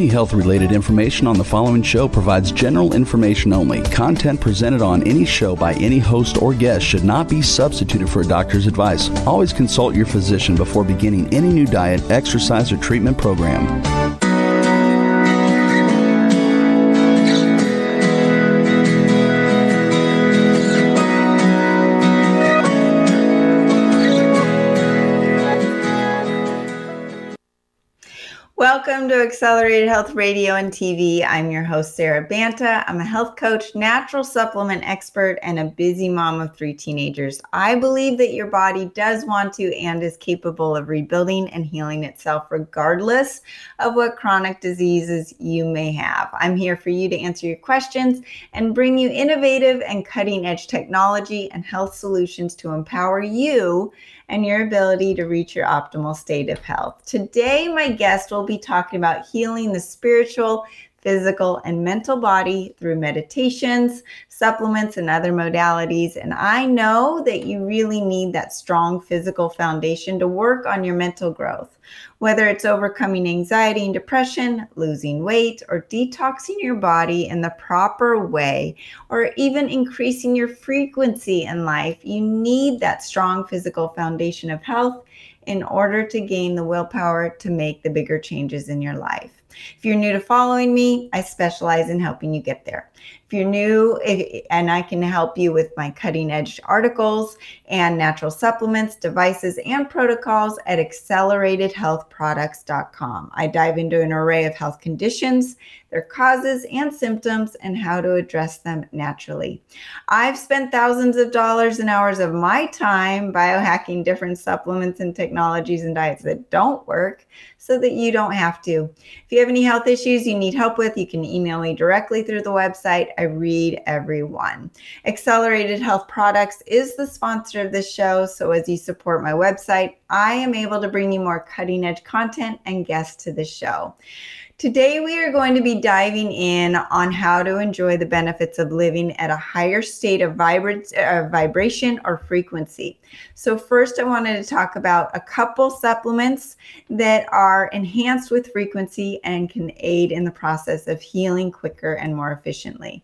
Any health related information on the following show provides general information only. Content presented on any show by any host or guest should not be substituted for a doctor's advice. Always consult your physician before beginning any new diet, exercise, or treatment program. Accelerated Health Radio and TV. I'm your host, Sarah Banta. I'm a health coach, natural supplement expert, and a busy mom of three teenagers. I believe that your body does want to and is capable of rebuilding and healing itself, regardless of what chronic diseases you may have. I'm here for you to answer your questions and bring you innovative and cutting edge technology and health solutions to empower you and your ability to reach your optimal state of health. Today, my guest will be talking about healing the spiritual, physical, and mental body through meditations, supplements, and other modalities. And I know that you really need that strong physical foundation to work on your mental growth. Whether it's overcoming anxiety and depression, losing weight, or detoxing your body in the proper way, or even increasing your frequency in life, you need that strong physical foundation of health in order to gain the willpower to make the bigger changes in your life. If you're new to following me, I specialize in helping you get there. If you're new eh, and I can help you with my cutting edge articles and natural supplements, devices, and protocols at acceleratedhealthproducts.com. I dive into an array of health conditions, their causes and symptoms, and how to address them naturally. I've spent thousands of dollars and hours of my time biohacking different supplements and technologies and diets that don't work so that you don't have to. If you have any health issues you need help with, you can email me directly through the website I read every one. Accelerated Health Products is the sponsor of this show. So as you support my website, I am able to bring you more cutting edge content and guests to the show. Today, we are going to be diving in on how to enjoy the benefits of living at a higher state of uh, vibration or frequency. So, first, I wanted to talk about a couple supplements that are enhanced with frequency and can aid in the process of healing quicker and more efficiently.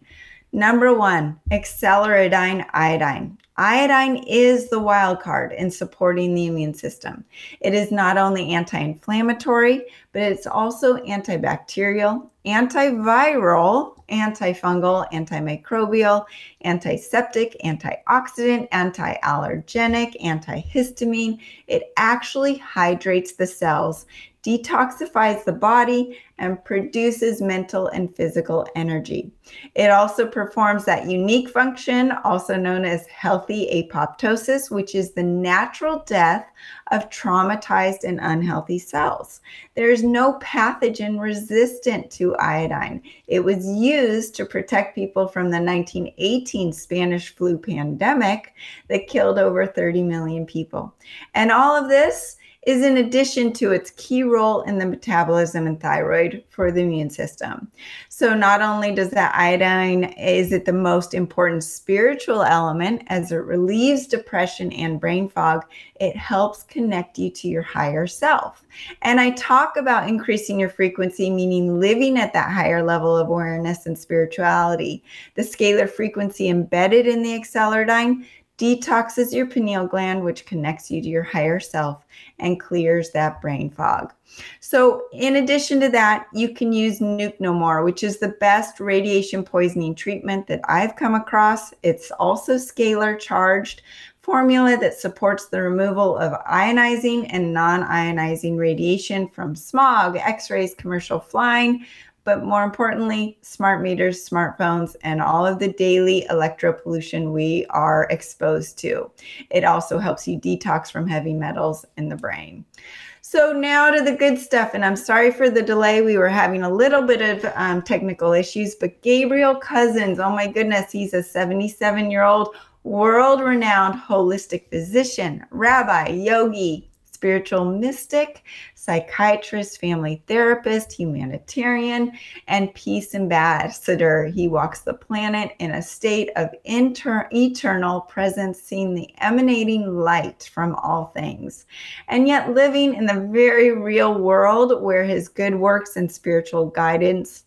Number one, acceleradine iodine. Iodine is the wild card in supporting the immune system. It is not only anti inflammatory, but it's also antibacterial, antiviral, antifungal, antimicrobial, antiseptic, antioxidant, anti allergenic, antihistamine. It actually hydrates the cells, detoxifies the body, and produces mental and physical energy. It also performs that unique function, also known as healthy apoptosis, which is the natural death of traumatized and unhealthy cells. There is no pathogen resistant to iodine. It was used to protect people from the 1918 Spanish flu pandemic that killed over 30 million people. And all of this is in addition to its key role in the metabolism and thyroid for the immune system. So not only does that iodine is it the most important spiritual element as it relieves depression and brain fog, it helps connect you to your higher self. And I talk about increasing your frequency meaning living at that higher level of awareness and spirituality. The scalar frequency embedded in the acceleradine detoxes your pineal gland, which connects you to your higher self and clears that brain fog. So, in addition to that, you can use Nuke No More, which is the best radiation poisoning treatment that I've come across. It's also scalar charged formula that supports the removal of ionizing and non ionizing radiation from smog, x rays, commercial flying, but more importantly, smart meters, smartphones, and all of the daily electro pollution we are exposed to. It also helps you detox from heavy metals in the brain. So now to the good stuff, and I'm sorry for the delay. We were having a little bit of um, technical issues, but Gabriel Cousens, oh my goodness, he's a 77 year old world renowned holistic physician, rabbi, yogi, spiritual mystic, psychiatrist, family therapist, humanitarian, and peace ambassador. He walks the planet in a state of inter- eternal presence, seeing the emanating light from all things, and yet living in the very real world where his good works and spiritual guidance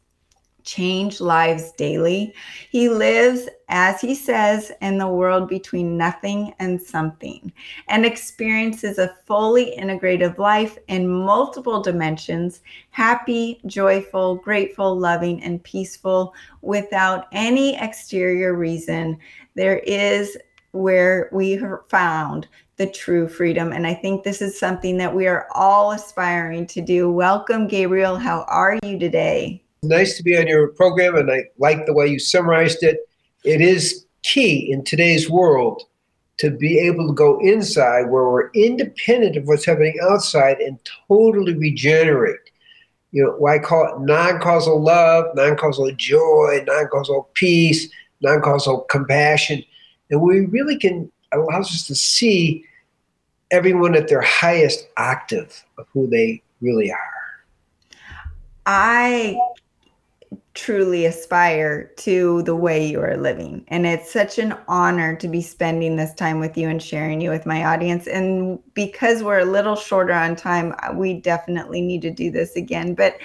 change lives daily. He lives, as he says, in the world between nothing and something and experiences a fully integrative life in multiple dimensions happy, joyful, grateful, loving, and peaceful without any exterior reason. There is where we found the true freedom. And I think this is something that we are all aspiring to do. Welcome, Gabriel. How are you today? Nice to be on your program, and I like the way you summarized it. It is key in today's world to be able to go inside where we're independent of what's happening outside and totally regenerate. You know, why call it non causal love, non causal joy, non causal peace, non causal compassion. And we really can, allows us to see everyone at their highest octave of who they really are. I truly aspire to the way you are living. And it's such an honor to be spending this time with you and sharing you with my audience. And because we're a little shorter on time, we definitely need to do this again. But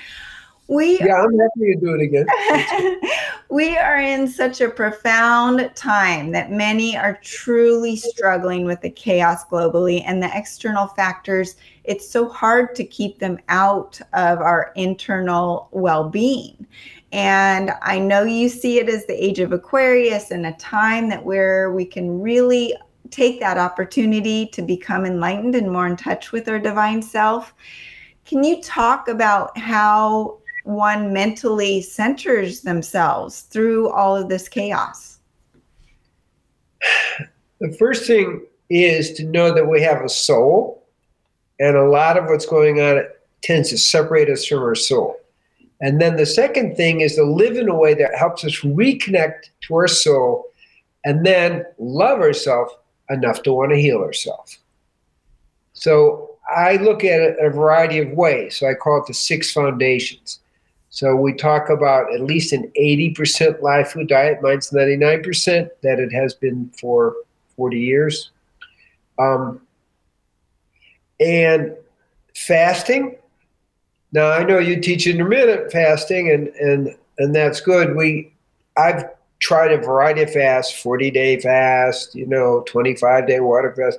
we Yeah, I'm happy to do it again. we are in such a profound time that many are truly struggling with the chaos globally and the external factors. It's so hard to keep them out of our internal well being. And I know you see it as the age of Aquarius and a time that where we can really take that opportunity to become enlightened and more in touch with our divine self. Can you talk about how one mentally centers themselves through all of this chaos? The first thing is to know that we have a soul, and a lot of what's going on tends to separate us from our soul. And then the second thing is to live in a way that helps us reconnect to our soul and then love ourselves enough to want to heal ourselves. So I look at it a variety of ways. So I call it the six foundations. So we talk about at least an 80% live food diet. Mine's 99%, that it has been for 40 years. Um, and fasting, now I know you teach intermittent fasting, and and and that's good. We I've tried a variety of fasts, 40 day fast, you know, 25 day water fast,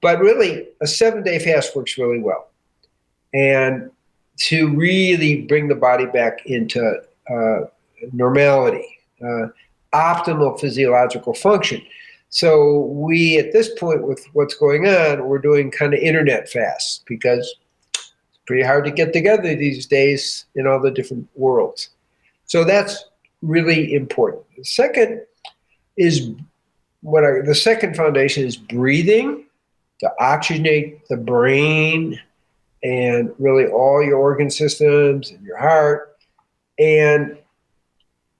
but really a seven day fast works really well, and to really bring the body back into uh, normality, uh, optimal physiological function. So we, at this point, with what's going on, we're doing kind of internet fasts because pretty hard to get together these days in all the different worlds. So that's really important. The second is what I, the second foundation is breathing to oxygenate the brain and really all your organ systems and your heart. And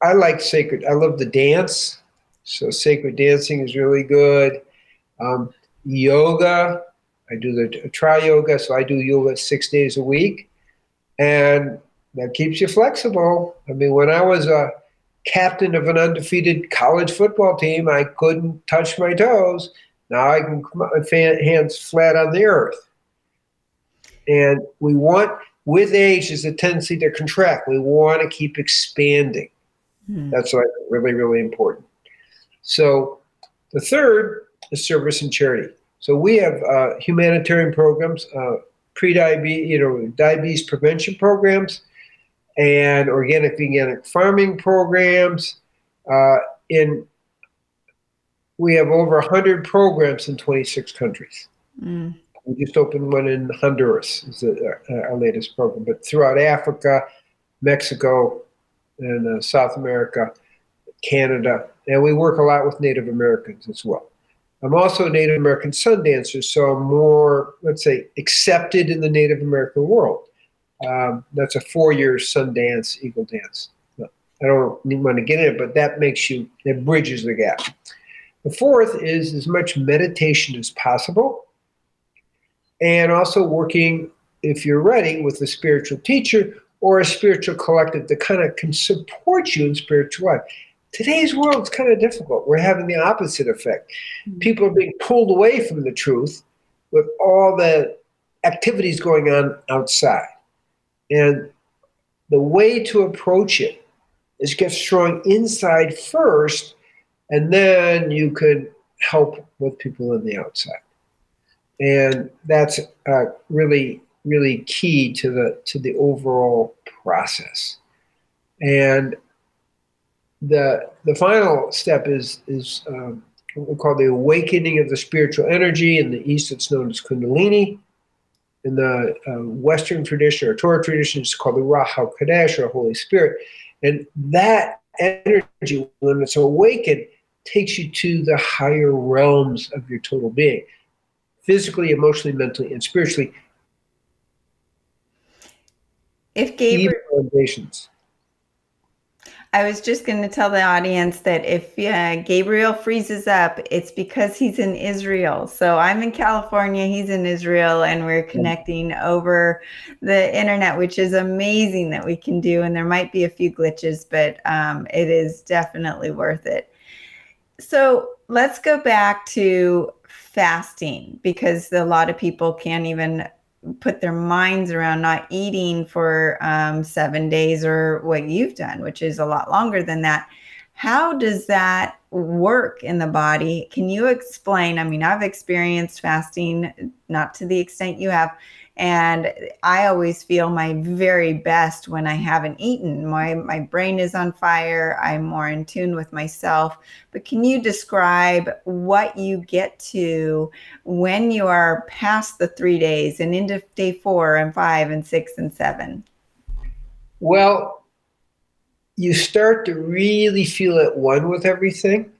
I like sacred, I love the dance. So sacred dancing is really good. Um, yoga, I do the tri yoga, so I do yoga six days a week, and that keeps you flexible. I mean, when I was a captain of an undefeated college football team, I couldn't touch my toes. Now I can put my hands flat on the earth. And we want, with age, is a tendency to contract. We want to keep expanding. Hmm. That's like really, really important. So the third is service and charity. So we have uh, humanitarian programs, uh, pre-diabetes, you know, diabetes prevention programs, and organic veganic farming programs. Uh, in we have over 100 programs in 26 countries. Mm. We just opened one in Honduras, is our latest program, but throughout Africa, Mexico, and uh, South America, Canada, and we work a lot with Native Americans as well. I'm also a Native American sun dancer, so I'm more, let's say, accepted in the Native American world. Um, that's a four-year sun dance, eagle dance. I don't want to get in it, but that makes you, it bridges the gap. The fourth is as much meditation as possible. and also working, if you're ready, with a spiritual teacher or a spiritual collective that kind of can support you in spiritual life. Today's world is kind of difficult. We're having the opposite effect. Mm-hmm. People are being pulled away from the truth with all the activities going on outside. And the way to approach it is get strong inside first, and then you can help with people on the outside. And that's uh, really, really key to the to the overall process. And the the final step is is um, what we call the awakening of the spiritual energy. In the East, it's known as Kundalini. In the uh, Western tradition or Torah tradition, it's called the Ruach Kadesh or Holy Spirit. And that energy, when it's awakened, takes you to the higher realms of your total being physically, emotionally, mentally, and spiritually. If Gabriel. Foundations. I was just going to tell the audience that if uh, Gabriel freezes up, it's because he's in Israel. So I'm in California, he's in Israel, and we're connecting over the internet, which is amazing that we can do. And there might be a few glitches, but um, it is definitely worth it. So let's go back to fasting because a lot of people can't even put their minds around not eating for um, seven days or what you've done, which is a lot longer than that. How does that work in the body? Can you explain? I mean, I've experienced fasting, not to the extent you have, and I always feel my very best when I haven't eaten. My my brain is on fire. I'm more in tune with myself. But can you describe what you get to when you are past the 3 days and into day 4 and 5 and 6 and 7? Well, you start to really feel at one with everything.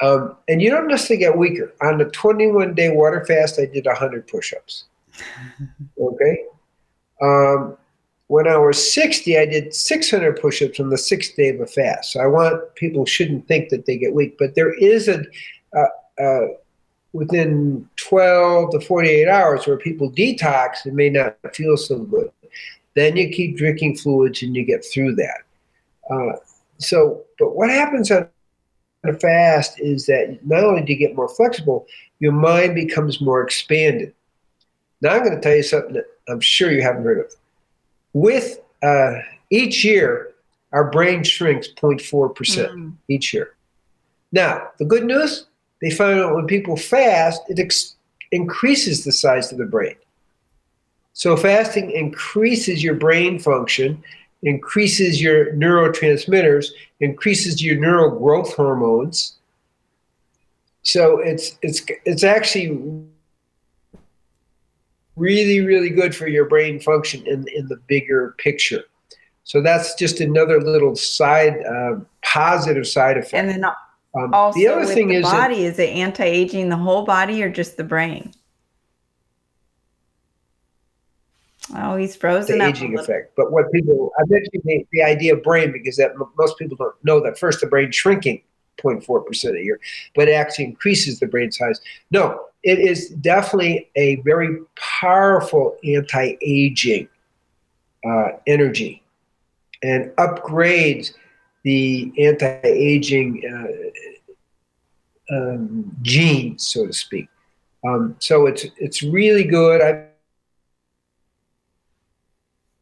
Um, and you don't necessarily get weaker. On the 21 day water fast, I did 100 push ups. Okay. Um, when I was 60, I did 600 push ups on the sixth day of a fast. So I want people shouldn't think that they get weak, but there is a, within 12 to 48 hours where people detox and may not feel so good. Then you keep drinking fluids and you get through that. Uh, so, but what happens on a fast is that not only do you get more flexible, your mind becomes more expanded. Now I'm going to tell you something that I'm sure you haven't heard of. With uh, each year, our brain shrinks 0.4% mm. each year. Now, the good news, they found out when people fast, it ex- increases the size of the brain. So fasting increases your brain function, increases your neurotransmitters, increases your neural growth hormones. So it's it's it's actually really, really good for your brain function in, in the bigger picture. So that's just another little side, uh, positive side effect. And then um, also the other thing the is body, that, is it anti-aging the whole body or just the brain? Oh, he's frozen. The aging effect. But what people, I mentioned the, the idea of brain because that most people don't know that first the brain shrinking 0.4% a year, but it actually increases the brain size. No, it is definitely a very powerful anti aging uh, energy and upgrades the anti aging uh, um, gene, so to speak. Um, so it's, it's really good. I've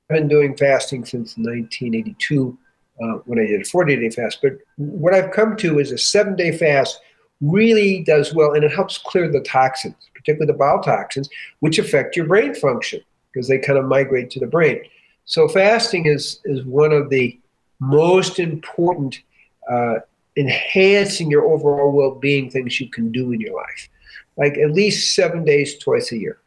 been doing fasting since 1982 uh, when I did a 40 day fast. But what I've come to is a seven day fast really does well and it helps clear the toxins, particularly the bile toxins, which affect your brain function because they kind of migrate to the brain. So fasting is is one of the most important uh, enhancing your overall well-being things you can do in your life. Like at least seven days twice a year.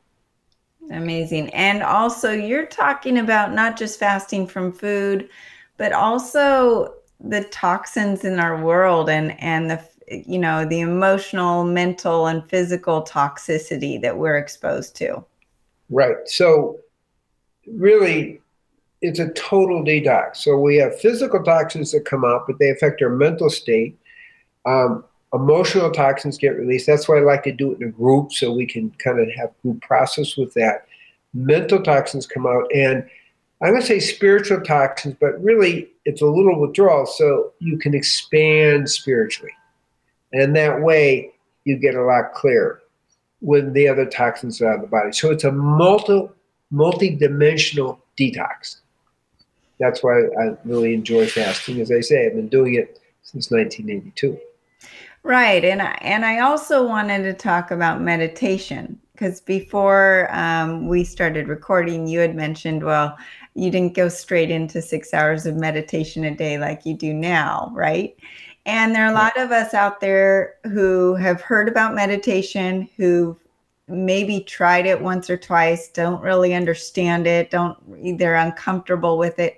Amazing. And also you're talking about not just fasting from food, but also the toxins in our world and and the you know the emotional mental and physical toxicity that we're exposed to right so really it's a total detox so we have physical toxins that come out but they affect our mental state um, emotional toxins get released. That's why I like to do it in a group so we can kind of have group process with that. Mental toxins come out, and Going to say spiritual toxins, but really it's a little withdrawal, so you can expand spiritually. And that way you get a lot clearer when the other toxins are out of the body. So it's a multi multi-dimensional detox. That's why I really enjoy fasting. As I say, I've been doing it since 1982. Right, and I, and I also wanted to talk about meditation because before um, we started recording, you had mentioned, well, you didn't go straight into six hours of meditation a day like you do now, right? And there are a lot of us out there who have heard about meditation, who've maybe tried it once or twice, don't really understand it, don't they're uncomfortable with it.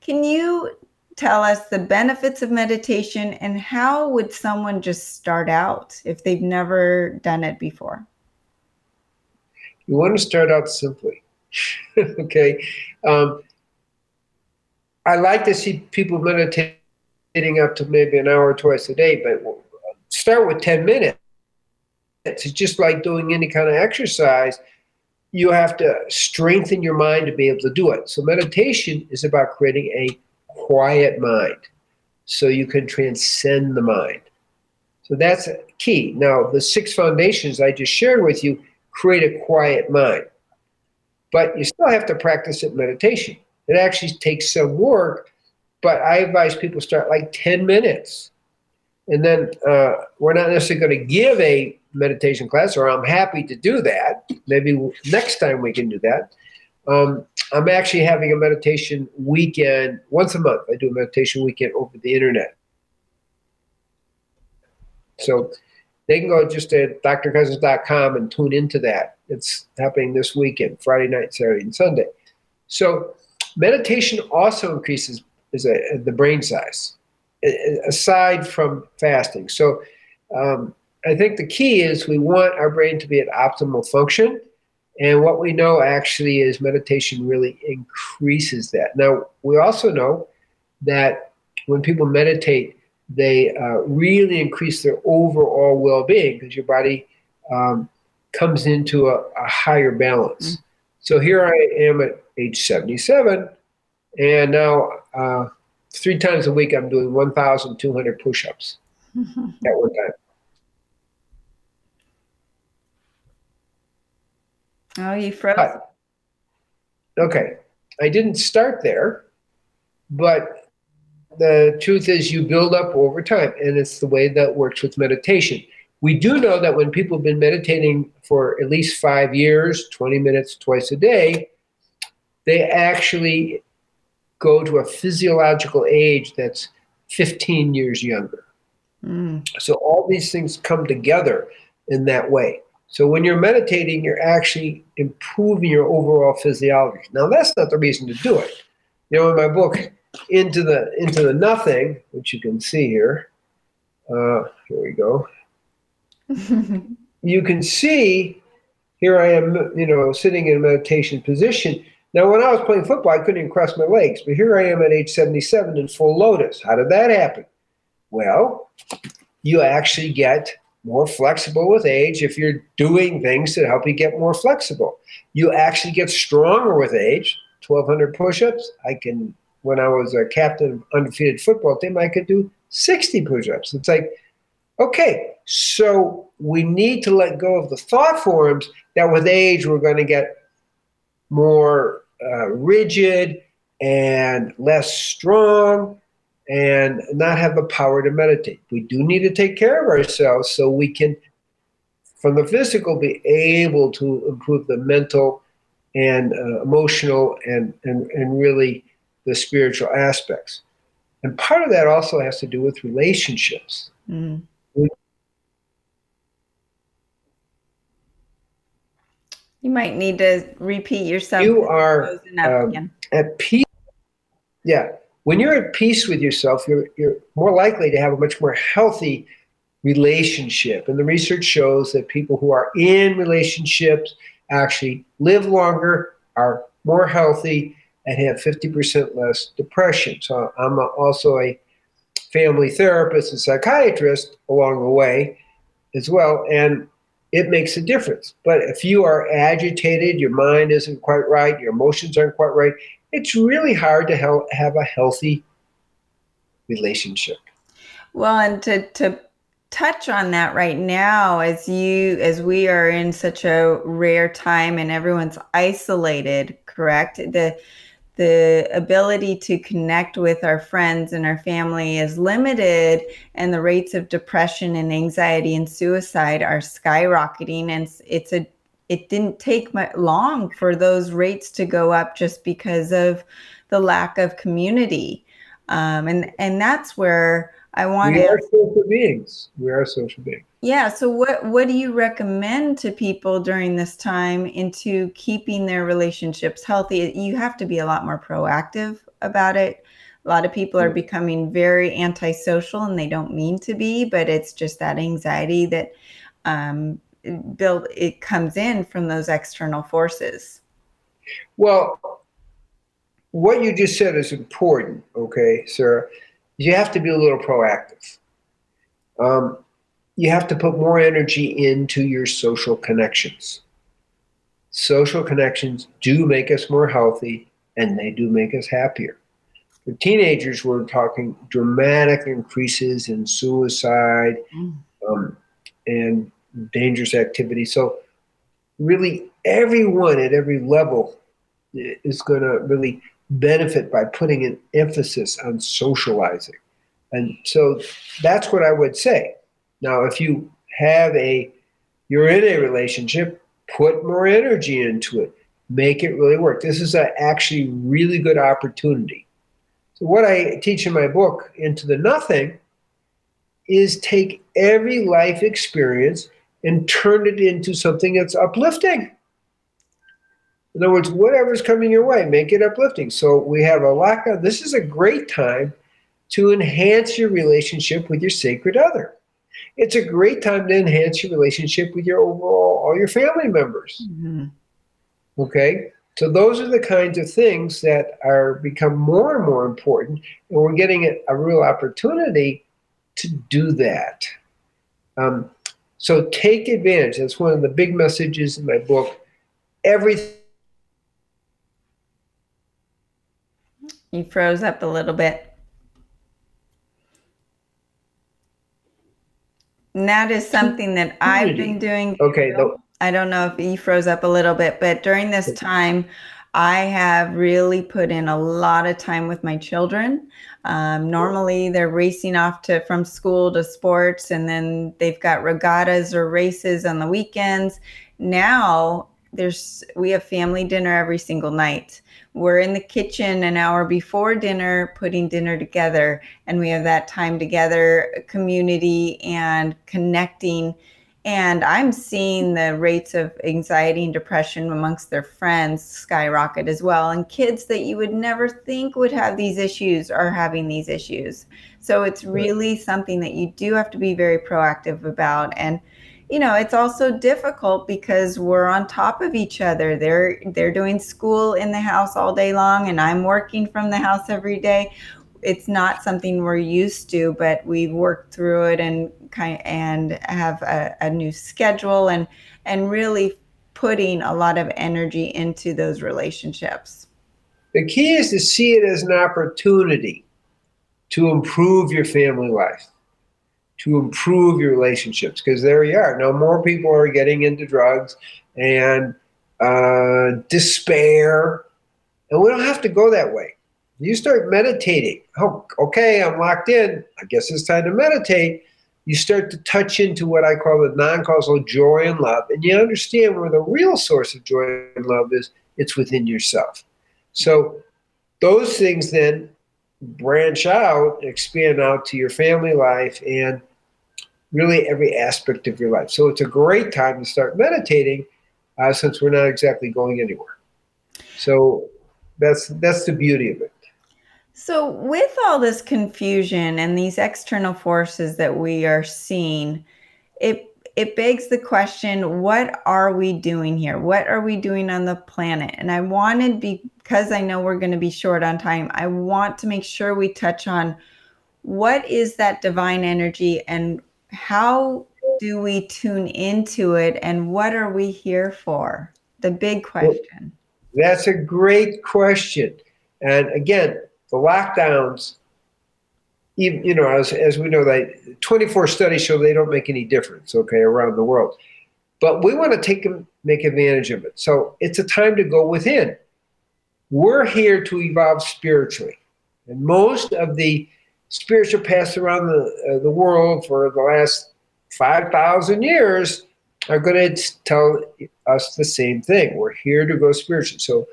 Can you tell us the benefits of meditation and how would someone just start out if they've never done it before? You want to start out simply. okay. Um, I like to see people meditating up to maybe an hour twice a day, but start with 10 minutes. It's just like doing any kind of exercise. You have to strengthen your mind to be able to do it. So, meditation is about creating a quiet mind so you can transcend the mind. So, that's key. Now, the six foundations I just shared with you create a quiet mind, but you still have to practice it meditation. It actually takes some work but I advise people start like 10 minutes. And then uh, we're not necessarily going to give a meditation class, or I'm happy to do that. Maybe next time we can do that. Um, I'm actually having a meditation weekend once a month. I do a meditation weekend over the internet. So they can go just to drcousens.com and tune into that. It's happening this weekend, Friday night, Saturday, and Sunday. So meditation also increases a, the brain size, aside from fasting. So um, I think the key is we want our brain to be at optimal function. And what we know actually is meditation really increases that. Now, we also know that when people meditate, they uh, really increase their overall well being because your body um, comes into a, a higher balance. Mm. So here I am at age 77, and now uh, three times a week, I'm doing 1,200 push ups at one time. Oh, you froze. But, okay. I didn't start there, but the truth is you build up over time, and it's the way that works with meditation. We do know that when people have been meditating for at least five years, 20 minutes twice a day, they actually go to a physiological age that's 15 years younger. Mm. So all these things come together in that way. So when you're meditating, you're actually improving your overall physiology. Now that's not the reason to do it. You know, in my book, into the into the nothing, which you can see here. Uh, here we go. you can see here I am, you know, sitting in a meditation position now, when I was playing football, I couldn't even cross my legs, but here I am at age 77 in full lotus. How did that happen? Well, you actually get more flexible with age if you're doing things that help you get more flexible. You actually get stronger with age. 1,200 push ups. I can, when I was a captain of undefeated football team, I could do 60 push ups. It's like, okay, so we need to let go of the thought forms that with age we're going to get more uh, rigid and less strong and not have the power to meditate. We do need to take care of ourselves so we can, from the physical, be able to improve the mental and uh, emotional and, and, and really the spiritual aspects. And part of that also has to do with relationships. Mm. You might need to repeat yourself. You are um, at peace. Yeah. When you're at peace with yourself, you're, you're more likely to have a much more healthy relationship. And the research shows that people who are in relationships actually live longer, are more healthy, and have 50% less depression. So I'm also a family therapist and psychiatrist along the way as well. And it makes a difference. But if you are agitated, your mind isn't quite right, your emotions aren't quite right, it's really hard to have a healthy relationship. Well, and to, to touch on that right now as you as we are in such a rare time and everyone's isolated correct the the ability to connect with our friends and our family is limited and the rates of depression and anxiety and suicide are skyrocketing and it's a it didn't take much long for those rates to go up just because of the lack of community um, and and that's where I want we are social beings. We are social beings. Yeah. So what what do you recommend to people during this time into keeping their relationships healthy? You have to be a lot more proactive about it. A lot of people are becoming very antisocial and they don't mean to be, but it's just that anxiety that um, build it comes in from those external forces. Well, what you just said is important, okay, Sarah you have to be a little proactive. Um, you have to put more energy into your social connections. Social connections do make us more healthy and they do make us happier. For teenagers, we're talking dramatic increases in suicide mm. um, and dangerous activity. So, really, everyone at every level is going to really benefit by putting an emphasis on socializing. And so that's what I would say. Now, if you have a, you're in a relationship, put more energy into it, make it really work. This is a actually really good opportunity. So, what I teach in my book, Into the Nothing, is take every life experience and turn it into something that's uplifting. In other words, whatever's coming your way, make it uplifting. So we have a lack of this is a great time to enhance your relationship with your sacred other. It's a great time to enhance your relationship with your overall all your family members. Mm-hmm. Okay? So those are the kinds of things that are become more and more important, and we're getting a, a real opportunity to do that. Um, so take advantage. That's one of the big messages in my book. Everything You froze up a little bit. And that is something that I've been doing. Okay. I don't know if you froze up a little bit, but during this time, I have really put in a lot of time with my children. Um, normally, they're racing off to from school to sports, and then they've got regattas or races on the weekends. Now, there's we have family dinner every single night we're in the kitchen an hour before dinner putting dinner together and we have that time together community and connecting. And i'm seeing the rates of anxiety and depression amongst their friends skyrocket as well and kids that you would never think would have these issues are having these issues. So it's really something that you do have to be very proactive about and you know it's also difficult because we're on top of each other. They're they're doing school in the house all day long and i'm working from the house every day. It's not something we're used to but we've worked through it and kind and have a, a new schedule and and really putting a lot of energy into those relationships. The key is to see it as an opportunity to improve your family life to improve your relationships because there you are. Now more people are getting into drugs and uh, despair, and we don't have to go that way. You start meditating. Oh, okay, I'm locked in. I guess it's time to meditate. You start to touch into what I call the non-causal joy and love, and you understand where the real source of joy and love is. It's within yourself. So those things then branch out, expand out to your family life and really every aspect of your life. So it's a great time to start meditating uh, since we're not exactly going anywhere. So that's that's the beauty of it. So with all this confusion and these external forces that we are seeing, it it begs the question what are we doing here what are we doing on the planet and i wanted because i know we're going to be short on time i want to make sure we touch on what is that divine energy and how do we tune into it and what are we here for? The big question. That's a great question. And again, the lockdowns, even, you know, as, as we know, that 24 studies show they don't make any difference, okay, around the world. But we want to take them, make advantage of it. So it's a time to go within. We're here to evolve spiritually. And most of the spiritual paths around the, uh, the world for the last 5,000 years are going to tell us the same thing. We're here to go spiritual. So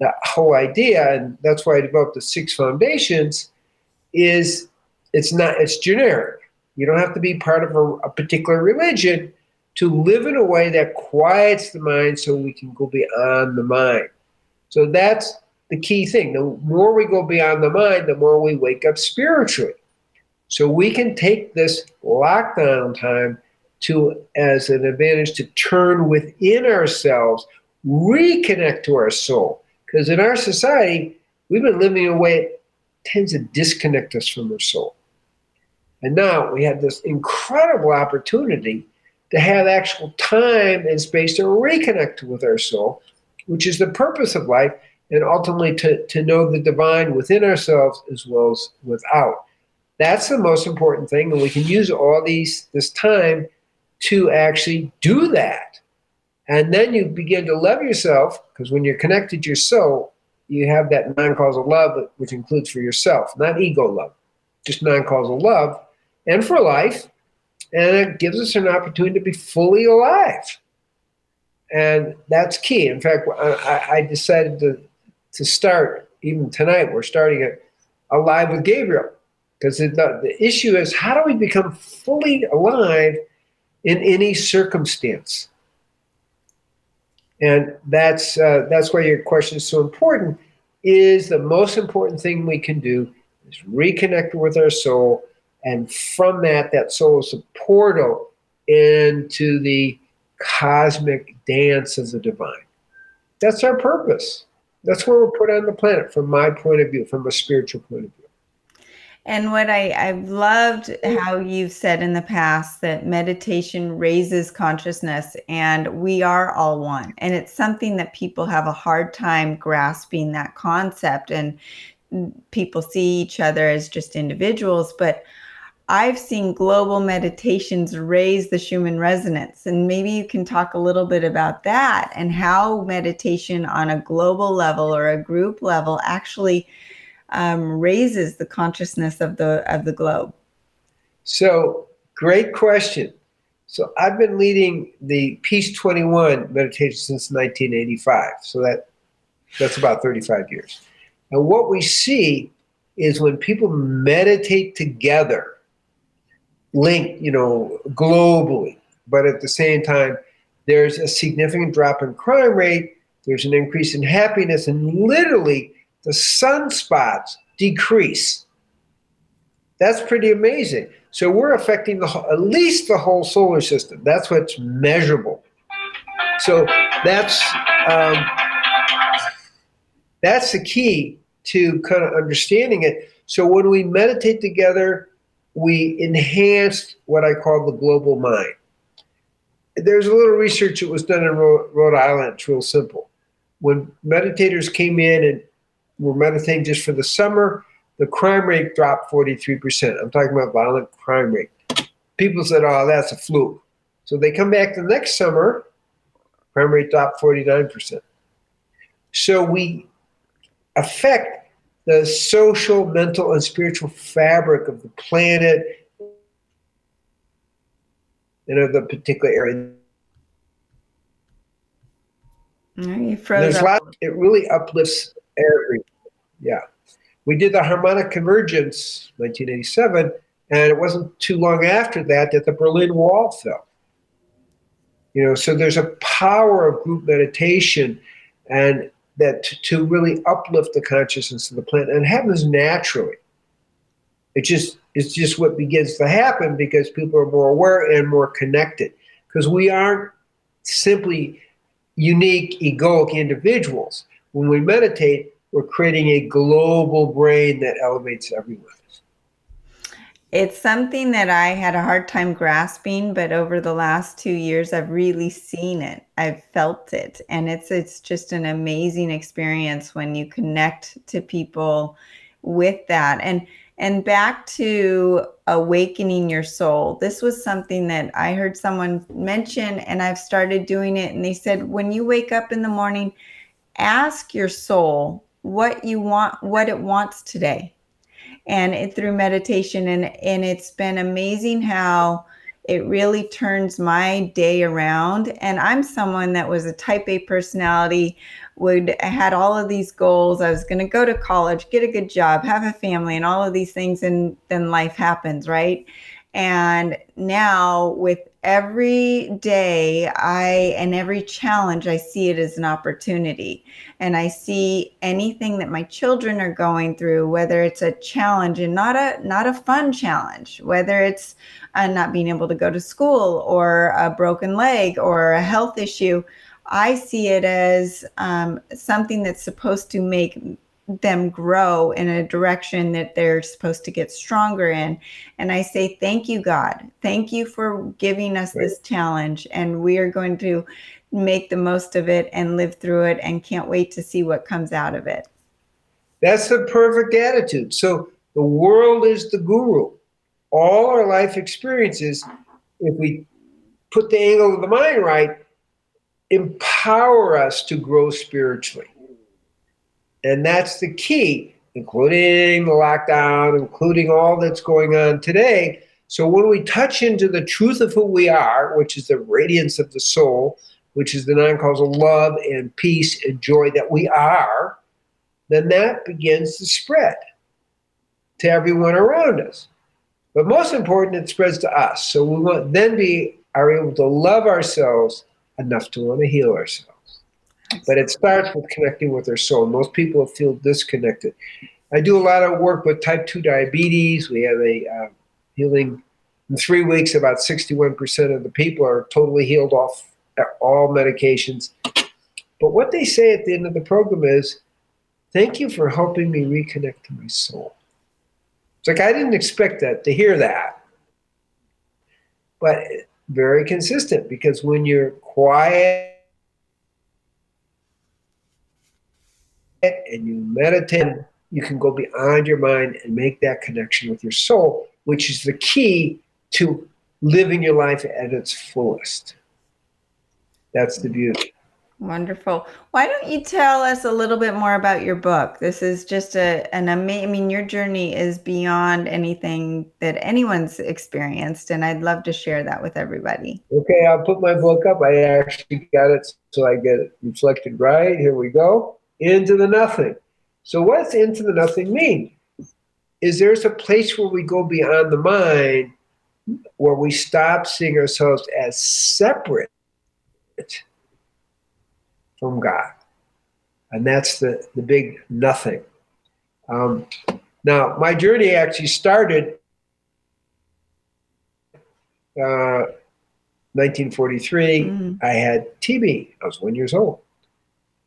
that whole idea, and that's why I developed the six foundations, is it's not it's generic. You don't have to be part of a, a particular religion to live in a way that quiets the mind so we can go beyond the mind. So that's the key thing. The more we go beyond the mind, the more we wake up spiritually. So we can take this lockdown time to as an advantage to turn within ourselves, reconnect to our soul. Because in our society, we've been living in a way that tends to disconnect us from our soul. And now we have this incredible opportunity to have actual time and space to reconnect with our soul, which is the purpose of life, and ultimately to, to know the divine within ourselves as well as without. That's the most important thing, and we can use all these this time to actually do that. And then you begin to love yourself, because when you're connected to your soul, you have that non-causal love, which includes for yourself, not ego love, just non-causal love, and for life. And it gives us an opportunity to be fully alive. And that's key. In fact, I, I decided to, to start, even tonight, we're starting it alive with Gabriel because the, the issue is how do we become fully alive in any circumstance? And that's uh, that's why your question is so important. Is the most important thing we can do is reconnect with our soul, and from that, that soul is a portal into the cosmic dance of the divine. That's our purpose. That's where we're put on the planet, from my point of view, from a spiritual point of view. And what I, I've loved how you've said in the past that meditation raises consciousness and we are all one. And it's something that people have a hard time grasping that concept. And people see each other as just individuals. But I've seen global meditations raise the Schumann resonance. And maybe you can talk a little bit about that and how meditation on a global level or a group level actually um, raises the consciousness of the of the globe? So great question. So I've been leading the Peace 21 meditation since 1985. So that that's about 35 years. And what we see is when people meditate together, linked, you know, globally, but at the same time, there's a significant drop in crime rate, there's an increase in happiness, and literally the sunspots decrease. That's pretty amazing. So we're affecting the at least the whole solar system. That's what's measurable. So that's um, that's the key to kind of understanding it. So when we meditate together, we enhanced what I call the global mind. There's a little research that was done in Rhode Island. It's real simple. When meditators came in and were meditating just for the summer, the crime rate dropped 43%. I'm talking about violent crime rate. People said, oh, that's a fluke. So they come back the next summer, crime rate dropped 49%. So we affect the social, mental, and spiritual fabric of the planet and of the particular area. There's lot, it really uplifts every yeah. We did the harmonic convergence 1987, and it wasn't too long after that that the Berlin Wall fell. You know, so there's a power of group meditation and that to, really uplift the consciousness of the planet and it happens naturally. It just it's just what begins to happen because people are more aware and more connected. Because we aren't simply unique egoic individuals. When we meditate, we're creating a global brain that elevates everyone. It's something that I had a hard time grasping, but over the last two years, I've really seen it. I've felt it, and it's it's just an amazing experience when you connect to people with that. And and back to awakening your soul. This was something that I heard someone mention, and I've started doing it. And they said, when you wake up in the morning, ask your soul what you want, what it wants today, and it through meditation. And and it's been amazing how it really turns my day around. And I'm someone that was a type A personality would had all of these goals. I was going to go to college, get a good job, have a family, and all of these things, and then life happens, right? And now with every day I and every challenge, I see it as an opportunity. And I see anything that my children are going through, whether it's a challenge and not a not a fun challenge, whether it's uh, not being able to go to school or a broken leg or a health issue I see it as um, something that's supposed to make them grow in a direction that they're supposed to get stronger in. And I say, Thank you, God. Thank you for giving us right. this challenge. And we are going to make the most of it and live through it and can't wait to see what comes out of it. That's the perfect attitude. So the world is the guru. All our life experiences, if we put the angle of the mind right, empower us to grow spiritually. And that's the key, including the lockdown, including all that's going on today. So when we touch into the truth of who we are, which is the radiance of the soul, which is the non causal love and peace and joy that we are, then that begins to spread to everyone around us. But most important, it spreads to us. So we want then be are able to love ourselves enough to want to heal ourselves. But it starts with connecting with our soul. Most people feel disconnected. I do a lot of work with type 2 diabetes. We have a uh, healing in three weeks, about 61% of the people are totally healed off all medications. But what they say at the end of the program is, Thank you for helping me reconnect to my soul. It's like I didn't expect that to hear that. But very consistent because when you're quiet and you meditate, you can go beyond your mind and make that connection with your soul, which is the key to living your life at its fullest. That's the beauty. Wonderful. Why don't you tell us a little bit more about your book? This is just a an amazing. I mean, your journey is beyond anything that anyone's experienced, and I'd love to share that with everybody. Okay, I'll put my book up. I actually got it so I get it reflected right. Here we go. Into the nothing. So, what's into the nothing mean? Is there's a place where we go beyond the mind, where we stop seeing ourselves as separate from God. And that's the, the big nothing. Um, now, my journey actually started uh, 1943. Mm. I had TB. I was one years old.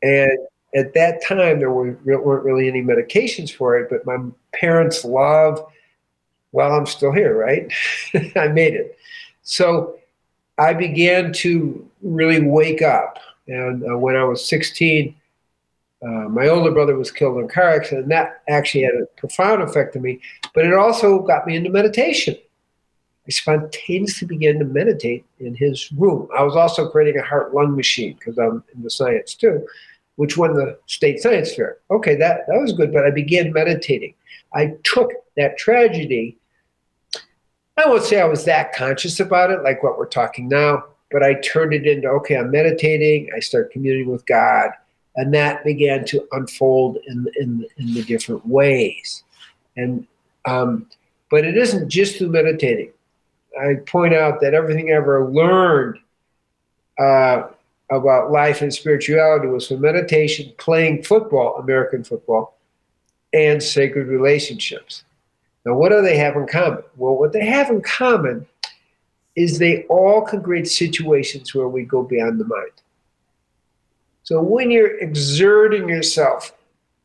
And at that time, there were, weren't really any medications for it, but my parents' love, well, I'm still here, right? I made it. So I began to really wake up. And uh, when I was 16, uh, my older brother was killed in a car accident, and that actually had a profound effect on me. But it also got me into meditation. I spontaneously began to meditate in his room. I was also creating a heart lung machine because I'm into science too, which won the state science fair. Okay, that, that was good, but I began meditating. I took that tragedy. I won't say I was that conscious about it, like what we're talking now, but I turned it into okay, I'm meditating, I start communing with God, and that began to unfold in in, in the different ways. And um, but it isn't just through meditating. I point out that everything I ever learned uh, about life and spirituality was from meditation, playing football, American football, and sacred relationships. Now, what do they have in common? Well, what they have in common is they all can create situations where we go beyond the mind. So when you're exerting yourself,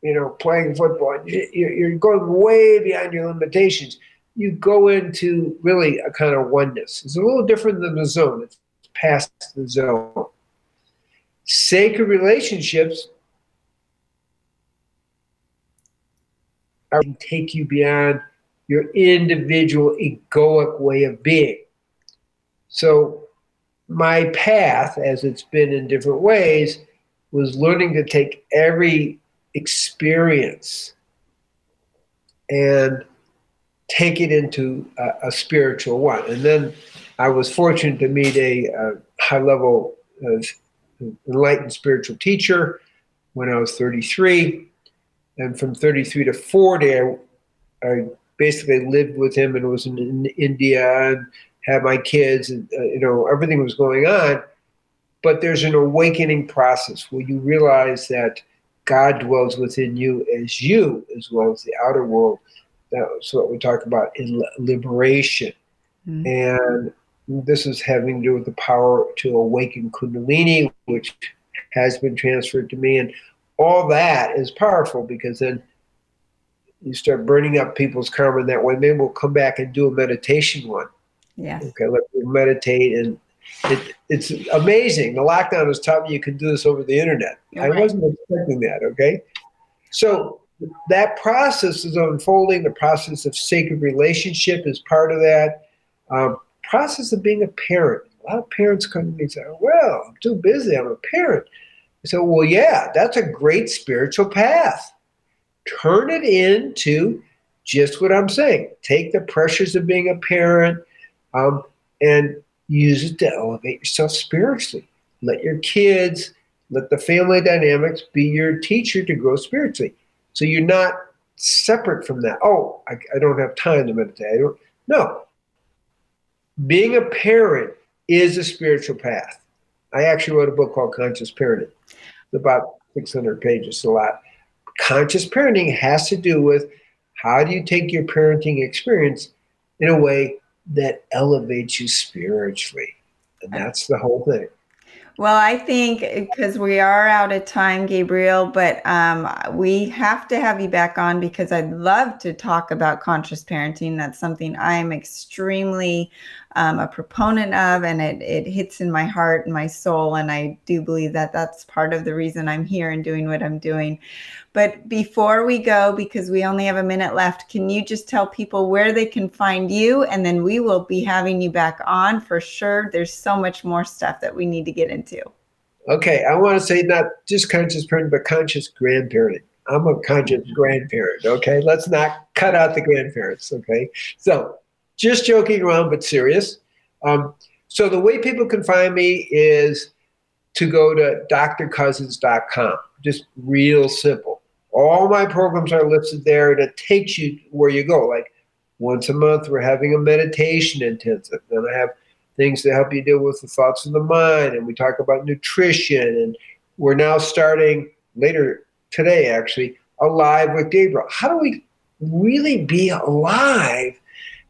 you know, playing football, you're going way beyond your limitations. you go into really a kind of oneness. It's a little different than the zone. It's past the zone. Sacred relationships are take you beyond your individual egoic way of being. So my path, as it's been in different ways, was learning to take every experience and take it into a, a spiritual one. And then I was fortunate to meet a, a high level enlightened spiritual teacher when I was 33. And from 33 to 40, I, I basically lived with him and was in, in India and had my kids, and uh, you know everything was going on. But there's an awakening process where you realize that God dwells within you as you, as well as the outer world. That's what we talk about in liberation. Mm-hmm. And this is having to do with the power to awaken Kundalini, which has been transferred to me. And all that is powerful because then you start burning up people's karma that way. Maybe we'll come back and do a meditation one. Yeah. Okay, let me meditate. And it, it's amazing. The lockdown has taught me you can do this over the internet. You're I right. wasn't expecting that. Okay. So that process is unfolding. The process of sacred relationship is part of that. Um, process of being a parent. A lot of parents come to me and say, Well, I'm too busy. I'm a parent. I say, Well, yeah, that's a great spiritual path turn it into just what I'm saying. Take the pressures of being a parent um, and use it to elevate yourself spiritually. Let your kids, let the family dynamics be your teacher to grow spiritually. So you're not separate from that. Oh, I, I don't have time to meditate. I don't. No. Being a parent is a spiritual path. I actually wrote a book called Conscious Parenting. It's about 600 pages, a lot conscious parenting has to do with how do you take your parenting experience in a way that elevates you spiritually. And that's the whole thing. Well, I think because we are out of time, Gabriel, but um, we have to have you back on because I'd love to talk about conscious parenting. That's something I'm extremely um, a proponent of, and it, it hits in my heart and my soul. And I do believe that that's part of the reason I'm here and doing what I'm doing. But before we go, because we only have a minute left, can you just tell people where they can find you? And then we will be having you back on for sure. There's so much more stuff that we need to get into. Okay, I want to say not just conscious parenting, but conscious grandparenting. I'm a conscious grandparent. Okay, let's not cut out the grandparents. Okay, so just joking around, but serious. Um, so the way people can find me is to go to drcousens.com. Just real simple all my programs are listed there and it takes you where you go. Like once a month, we're having a meditation intensive. Then I have things to help you deal with the thoughts of the mind. And we talk about nutrition. And we're now starting later today, actually, Alive with Gabriel. How do we really be alive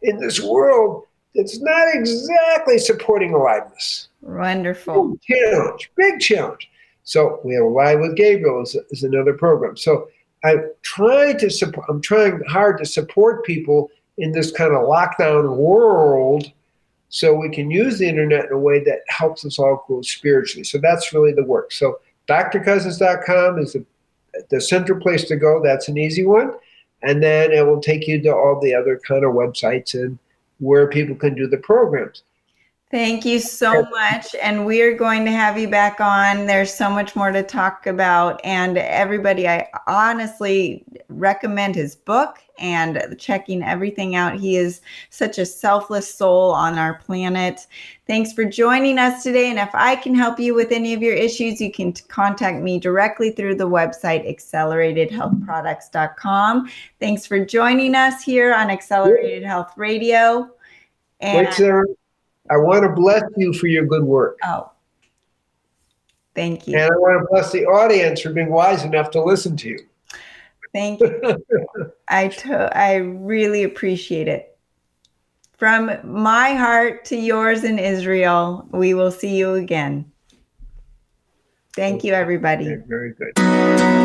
in this world that's not exactly supporting aliveness? Wonderful. Big challenge, big challenge. So we have Alive with Gabriel is, is another program. So I'm trying to support. I'm trying hard to support people in this kind of lockdown world, so we can use the internet in a way that helps us all grow spiritually. So that's really the work. So drcousens.com is the, the central place to go. That's an easy one, and then it will take you to all the other kind of websites and where people can do the programs. Thank you so much. And we are going to have you back on. There's so much more to talk about. And everybody, I honestly recommend his book and checking everything out. He is such a selfless soul on our planet. Thanks for joining us today. And if I can help you with any of your issues, you can contact me directly through the website acceleratedhealthproducts.com. Thanks for joining us here on Accelerated Health Radio. And- Wait, Sarah. I want to bless you for your good work. Oh, thank you. And I want to bless the audience for being wise enough to listen to you. Thank you. I to- I really appreciate it. From my heart to yours in Israel, we will see you again. Thank you, everybody. very good.